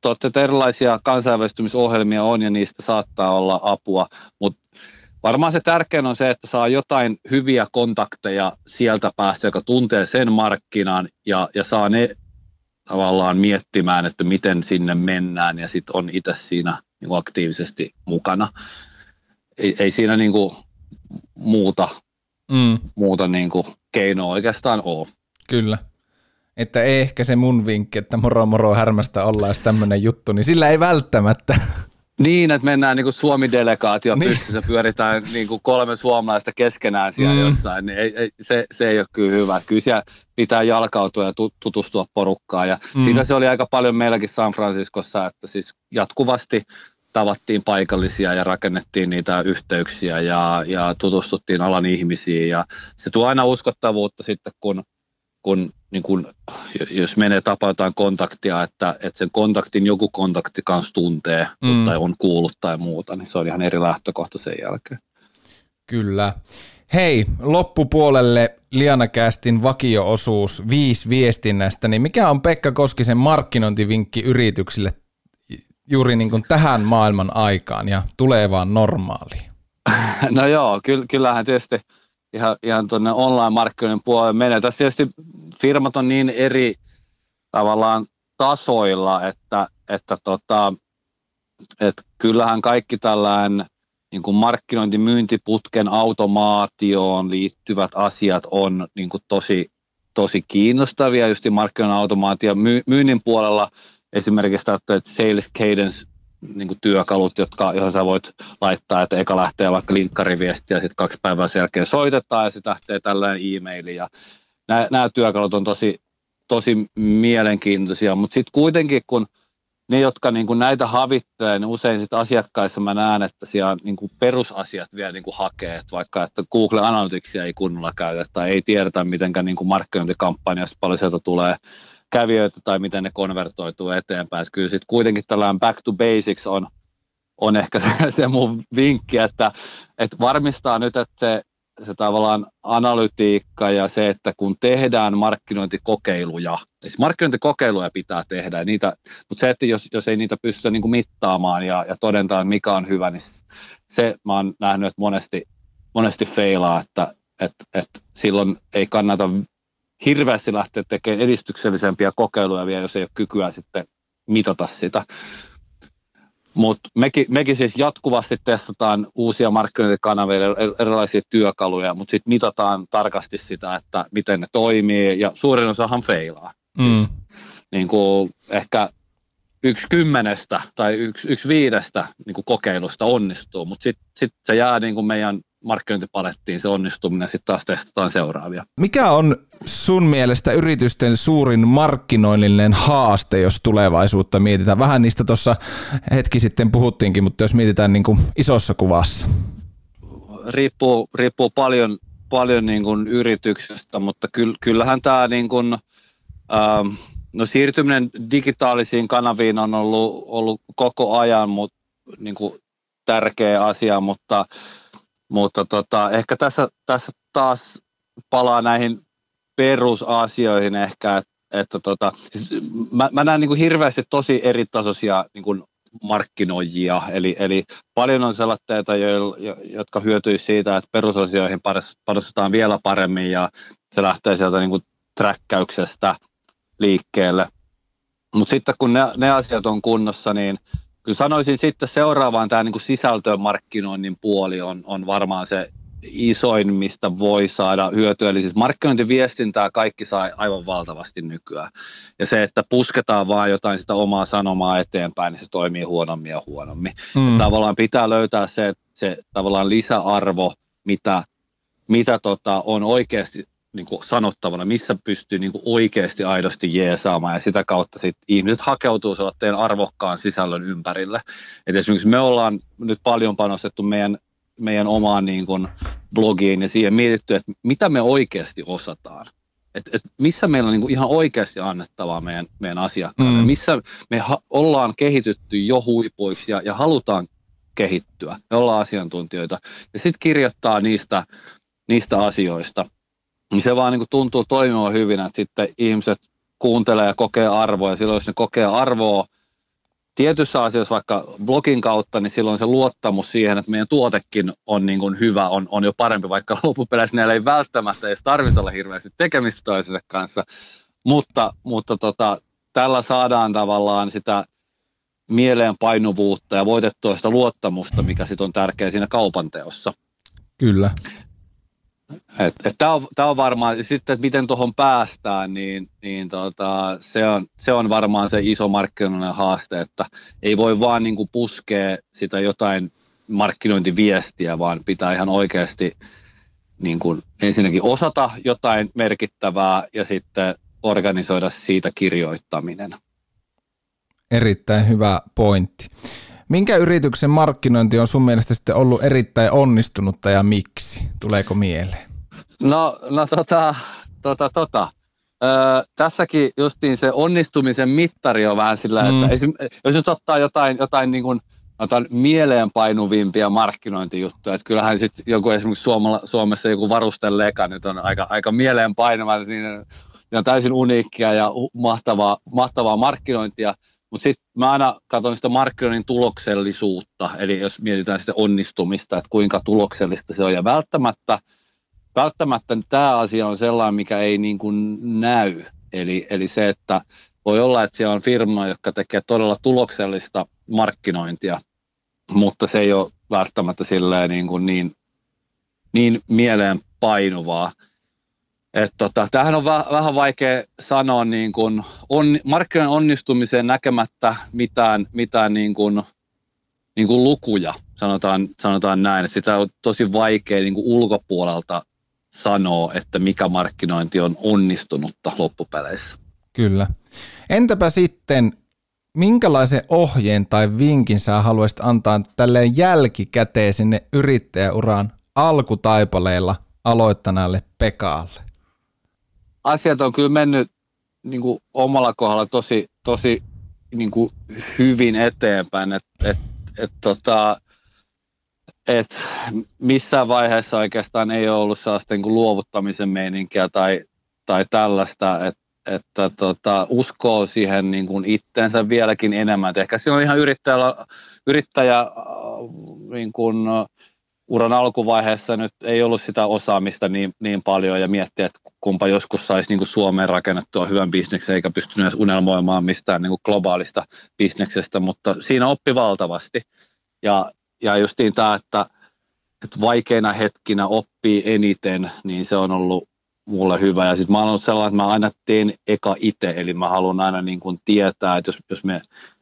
totta, erilaisia kansainvälistymisohjelmia on ja niistä saattaa olla apua, mutta varmaan se tärkein on se, että saa jotain hyviä kontakteja sieltä päästä, joka tuntee sen markkinan ja, ja saa ne tavallaan miettimään, että miten sinne mennään ja sitten on itse siinä niin aktiivisesti mukana. Ei, ei siinä niin kuin muuta, mm. muuta niin kuin keinoa oikeastaan ole. Kyllä että ei ehkä se mun vinkki, että moro moro härmästä ollaan tämmöinen juttu, niin sillä ei välttämättä. Niin, että mennään niin Suomi-delegaatio niin. pystyssä, pyöritään niin kuin kolme suomalaista keskenään siellä mm. jossain, niin ei, ei, se, se ei ole kyllä hyvä. Kyllä siellä pitää jalkautua ja tutustua porukkaan. Ja mm. siitä se oli aika paljon meilläkin San Franciscossa, että siis jatkuvasti tavattiin paikallisia ja rakennettiin niitä yhteyksiä ja, ja tutustuttiin alan ihmisiin. Ja se tuo aina uskottavuutta sitten, kun, kun niin kun, jos menee tapa jotain kontaktia, että, että sen kontaktin joku kontakti kanssa tuntee mm. tai on kuullut tai muuta, niin se on ihan eri lähtökohta sen jälkeen. Kyllä. Hei, loppupuolelle Lianakästin vakio-osuus viisi viestinnästä, niin mikä on Pekka Koskisen markkinointivinkki yrityksille juuri niin kuin tähän maailman aikaan ja tulevaan normaaliin? No joo, kyllähän tietysti – ihan, ihan tuonne online-markkinoiden puolelle menee. Tässä tietysti firmat on niin eri, tavallaan tasoilla, että, että, tota, että kyllähän kaikki tällainen niin kuin markkinointimyyntiputken automaatioon liittyvät asiat on niin kuin tosi, tosi kiinnostavia. Just markkinoinnin automaatio myynnin puolella esimerkiksi että sales cadence niin kuin työkalut, jotka, johon sä voit laittaa, että eka lähtee vaikka linkkariviesti ja sitten kaksi päivää sen jälkeen soitetaan ja sitten lähtee tällainen e-maili. Ja nämä, nämä työkalut on tosi, tosi mielenkiintoisia, mutta sitten kuitenkin kun ne, jotka niin kuin näitä havittelee, niin usein sit asiakkaissa mä näen, että siellä niin kuin perusasiat vielä niin kuin hakee, että vaikka että Google Analyticsia ei kunnolla käytetä tai ei tiedetä, miten niin markkinointikampanjasta paljon sieltä tulee kävijöitä tai miten ne konvertoituu eteenpäin. Että kyllä sitten kuitenkin tällainen back to basics on, on ehkä se, se mun vinkki, että, että varmistaa nyt, että se, se tavallaan analytiikka ja se, että kun tehdään markkinointikokeiluja, siis markkinointikokeiluja pitää tehdä, niitä, mutta se, että jos, jos ei niitä pystytä niin kuin mittaamaan ja, ja todentamaan, mikä on hyvä, niin se mä oon nähnyt, että monesti, monesti feilaa, että, että, että silloin ei kannata hirveästi lähteä tekemään edistyksellisempiä kokeiluja vielä, jos ei ole kykyä sitten mitata sitä. Mutta mekin, mekin siis jatkuvasti testataan uusia markkinointikanavia, erilaisia työkaluja, mutta sitten mitataan tarkasti sitä, että miten ne toimii, ja suurin osahan feilaa. Mm. Siis, niin kuin ehkä yksi kymmenestä tai yksi, yksi viidestä niin kuin kokeilusta onnistuu, mutta sitten sit se jää niin kuin meidän markkinointipalettiin se onnistuminen, sitten taas testataan seuraavia. Mikä on sun mielestä yritysten suurin markkinoinnillinen haaste, jos tulevaisuutta mietitään? Vähän niistä tuossa hetki sitten puhuttiinkin, mutta jos mietitään niin kuin isossa kuvassa. Riippuu, riippuu paljon, paljon niin kuin yrityksestä, mutta kyllähän tämä niin kuin, ähm, no siirtyminen digitaalisiin kanaviin on ollut, ollut koko ajan mutta, niin kuin tärkeä asia, mutta mutta tota, ehkä tässä, tässä taas palaa näihin perusasioihin ehkä, että, että tota, siis mä, mä näen niin kuin hirveästi tosi eri tasoisia niin kuin markkinoijia, eli, eli paljon on sellaisia, jotka hyötyisivät siitä, että perusasioihin panostetaan vielä paremmin ja se lähtee sieltä niin kuin träkkäyksestä liikkeelle. Mutta sitten kun ne, ne asiat on kunnossa, niin kyllä sanoisin sitten seuraavaan tämä niin sisältömarkkinoinnin puoli on, on varmaan se isoin, mistä voi saada hyötyä. Eli siis markkinointiviestintää kaikki saa aivan valtavasti nykyään. Ja se, että pusketaan vaan jotain sitä omaa sanomaa eteenpäin, niin se toimii huonommin ja huonommin. Mm. tavallaan pitää löytää se, se tavallaan lisäarvo, mitä, mitä tota, on oikeasti niin kuin sanottavana, missä pystyy niin kuin oikeasti aidosti jeesaamaan ja sitä kautta sit ihmiset hakeutuu sellaisen arvokkaan sisällön ympärille. Et esimerkiksi me ollaan nyt paljon panostettu meidän, meidän omaan niin kuin blogiin ja siihen mietitty, että mitä me oikeasti osataan. Et, et missä meillä on niin kuin ihan oikeasti annettavaa meidän, meidän asiakkaille, mm. missä me ha- ollaan kehitytty jo huipuiksi ja, ja halutaan kehittyä, me ollaan asiantuntijoita, ja sitten kirjoittaa niistä, niistä asioista – niin se vaan niin kuin tuntuu toimimaan hyvin, että sitten ihmiset kuuntelee ja kokee arvoa, ja silloin jos ne kokee arvoa tietyssä asiassa vaikka blogin kautta, niin silloin se luottamus siihen, että meidän tuotekin on niin kuin hyvä, on, on jo parempi, vaikka loppupeleissä näillä ei välttämättä edes tarvitsisi olla hirveästi tekemistä toisensa kanssa, mutta, mutta tota, tällä saadaan tavallaan sitä mieleenpainuvuutta ja voitettua sitä luottamusta, mikä sitten on tärkeä siinä kaupanteossa. Kyllä. Tämä on, on varmaan, sitten että miten tuohon päästään, niin, niin tota, se, on, se on varmaan se iso markkinoinen haaste, että ei voi vaan niin kuin puskea sitä jotain markkinointiviestiä, vaan pitää ihan oikeasti niin kuin ensinnäkin osata jotain merkittävää ja sitten organisoida siitä kirjoittaminen. Erittäin hyvä pointti. Minkä yrityksen markkinointi on sun mielestä sitten ollut erittäin onnistunutta ja miksi? Tuleeko mieleen? No, no tota, tota, tota. Öö, tässäkin justiin se onnistumisen mittari on vähän sillä, mm. että esim, jos nyt ottaa jotain, jotain niin kuin, jotain mieleenpainuvimpia markkinointijuttuja, että kyllähän sitten joku esimerkiksi Suomella, Suomessa joku varustelleka nyt on aika, aika mieleenpainuva, niin ne on täysin uniikkia ja mahtavaa, mahtavaa markkinointia, mutta sitten mä aina katson sitä markkinoinnin tuloksellisuutta, eli jos mietitään sitä onnistumista, että kuinka tuloksellista se on, ja välttämättä, välttämättä tämä asia on sellainen, mikä ei niin kuin näy. Eli, eli se, että voi olla, että siellä on firma, joka tekee todella tuloksellista markkinointia, mutta se ei ole välttämättä silleen niin, kuin niin, niin mieleen painuvaa. Et tota, tämähän on väh, vähän vaikea sanoa niin kuin on, markkinoiden onnistumiseen näkemättä mitään, mitään niin kuin, niin kuin lukuja, sanotaan, sanotaan näin. Et sitä on tosi vaikea niin ulkopuolelta sanoa, että mikä markkinointi on onnistunutta loppupeleissä. Kyllä. Entäpä sitten, minkälaisen ohjeen tai vinkin sä haluaisit antaa tälleen jälkikäteen sinne yrittäjäuran alkutaipaleilla aloittaneelle Pekaalle? Asiat on kyllä mennyt niin kuin omalla kohdalla tosi, tosi niin kuin hyvin eteenpäin. Et, et, et, tota, et missään vaiheessa oikeastaan ei ole ollut sellaista niin kuin luovuttamisen meininkiä tai, tai tällaista, että että tota, uskoo siihen niin kuin itsensä vieläkin enemmän. Et ehkä siinä on ihan yrittäjä, yrittäjä äh, niin kuin, uran alkuvaiheessa nyt ei ollut sitä osaamista niin, niin paljon ja miettiä, että kumpa joskus saisi niin kuin Suomeen rakennettua hyvän bisneksen eikä pystynyt edes unelmoimaan mistään niin kuin globaalista bisneksestä, mutta siinä oppi valtavasti. Ja, ja justiin tämä, että, että vaikeina hetkinä oppii eniten, niin se on ollut mulle hyvä. Ja sitten mä oon ollut sellainen, että mä aina teen eka itse, eli mä haluan aina niin kuin tietää, että jos, jos me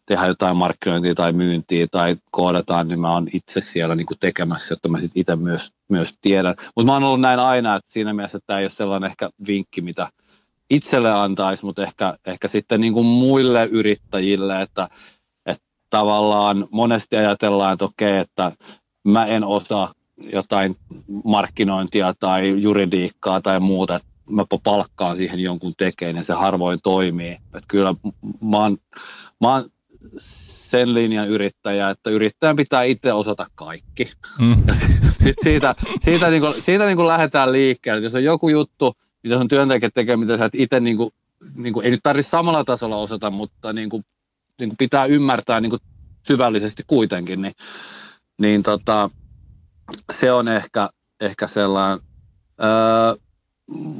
tehdään jotain markkinointia tai myyntiä tai koodataan, niin mä oon itse siellä niin kuin tekemässä, jotta mä sitten itse myös, myös tiedän. Mutta mä oon ollut näin aina, että siinä mielessä tämä ei ole sellainen ehkä vinkki, mitä itselle antaisi, mutta ehkä, ehkä sitten niin kuin muille yrittäjille, että, että tavallaan monesti ajatellaan, että okei, että mä en osaa jotain markkinointia tai juridiikkaa tai muuta, että mä palkkaan siihen jonkun tekeen ja se harvoin toimii. Että kyllä mä oon, mä oon sen linjan yrittäjä, että yrittäjän pitää itse osata kaikki. Mm. Ja sit siitä, siitä, niin kuin, siitä niin kuin lähdetään liikkeelle. Jos on joku juttu, mitä sun työntekijät tekee, mitä sä et itse, niin kuin, niin kuin, ei nyt tarvitse samalla tasolla osata, mutta niin kuin, niin kuin pitää ymmärtää niin kuin syvällisesti kuitenkin, niin, niin tota, se on ehkä, ehkä sellainen. Öö,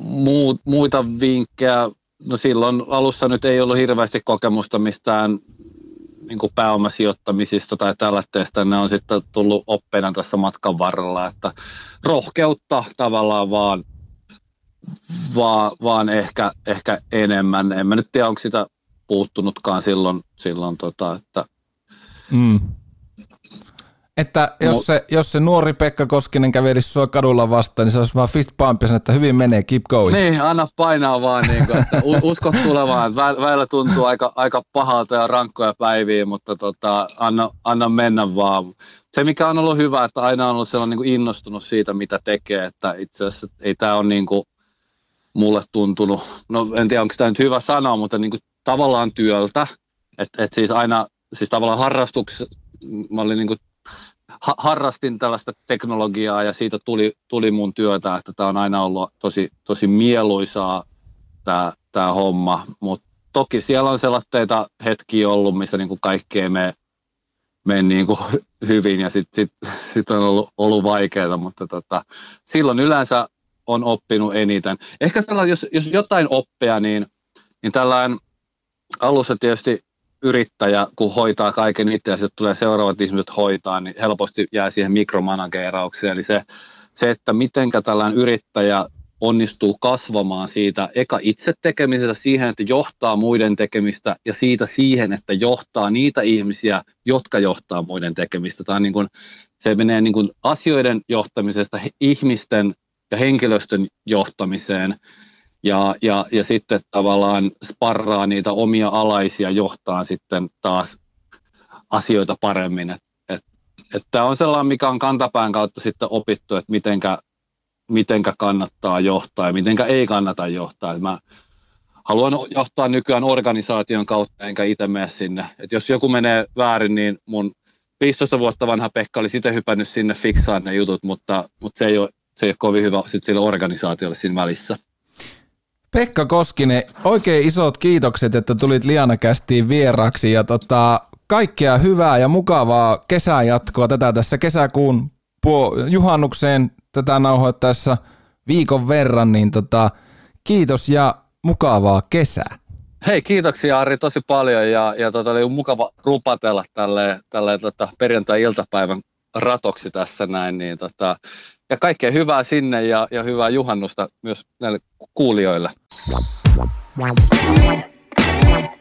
muut, muita vinkkejä, no silloin alussa nyt ei ollut hirveästi kokemusta mistään niin kuin pääomasijoittamisista tai tällaisesta, ne on sitten tullut oppeina tässä matkan varrella, että rohkeutta tavallaan vaan, vaan, vaan ehkä, ehkä enemmän. En mä nyt tiedä, onko sitä puuttunutkaan silloin, silloin tota, että mm. Että jos, se, jos se nuori Pekka Koskinen kävelisi sua kadulla vastaan, niin se olisi vaan fist pump ja että hyvin menee, keep going. Niin, anna painaa vaan, niin kuin, että usko tulevaan. Väillä tuntuu aika, aika pahalta ja rankkoja päiviä, mutta tota, anna, anna mennä vaan. Se, mikä on ollut hyvä, että aina on ollut sellainen niin innostunut siitä, mitä tekee, että itse asiassa ei tämä ole niin kuin mulle tuntunut, no en tiedä, onko tämä nyt hyvä sanoa, mutta niin kuin tavallaan työltä, että et siis aina, siis tavallaan harrastuksessa, mä olin niin kuin ha- harrastin tällaista teknologiaa ja siitä tuli, tuli mun työtä, että tämä on aina ollut tosi, tosi mieluisaa tämä, homma, mutta toki siellä on sellaisia hetkiä ollut, missä niin kuin kaikki ei mene, mene niin hyvin ja sitten sit, sit on ollut, ollut vaikeaa, mutta tota, silloin yleensä on oppinut eniten. Ehkä sellainen, jos, jos jotain oppia, niin, niin tällainen alussa tietysti yrittäjä, kun hoitaa kaiken itse ja sitten tulee seuraavat ihmiset hoitaa, niin helposti jää siihen mikromanageraukseen. Eli se, se että miten tällainen yrittäjä onnistuu kasvamaan siitä eka itse tekemisestä siihen, että johtaa muiden tekemistä ja siitä siihen, että johtaa niitä ihmisiä, jotka johtaa muiden tekemistä. Tämä niin kuin, se menee niin kuin asioiden johtamisesta ihmisten ja henkilöstön johtamiseen ja, ja, ja sitten tavallaan sparraa niitä omia alaisia johtaa sitten taas asioita paremmin. Että et, et tämä on sellainen, mikä on kantapään kautta sitten opittu, että mitenkä, mitenkä kannattaa johtaa ja mitenkä ei kannata johtaa. Et mä haluan johtaa nykyään organisaation kautta, enkä itse mene sinne. Et jos joku menee väärin, niin mun 15 vuotta vanha Pekka oli sitten hypännyt sinne fiksaan ne jutut, mutta, mutta se, ei ole, se ei ole kovin hyvä sit sille organisaatiolle siinä välissä. Pekka Koskinen, oikein isot kiitokset, että tulit Liana-kästiin vieraksi ja tota, kaikkea hyvää ja mukavaa kesäjatkoa tätä tässä kesäkuun puo- juhannukseen tätä nauhoittaessa viikon verran, niin tota, kiitos ja mukavaa kesää. Hei, kiitoksia Ari tosi paljon ja, ja tota, oli mukava rupatella tälle, tälle tota, perjantai-iltapäivän ratoksi tässä näin. Niin, tota, ja kaikkea hyvää sinne ja, ja hyvää juhannusta myös näille kuulijoille.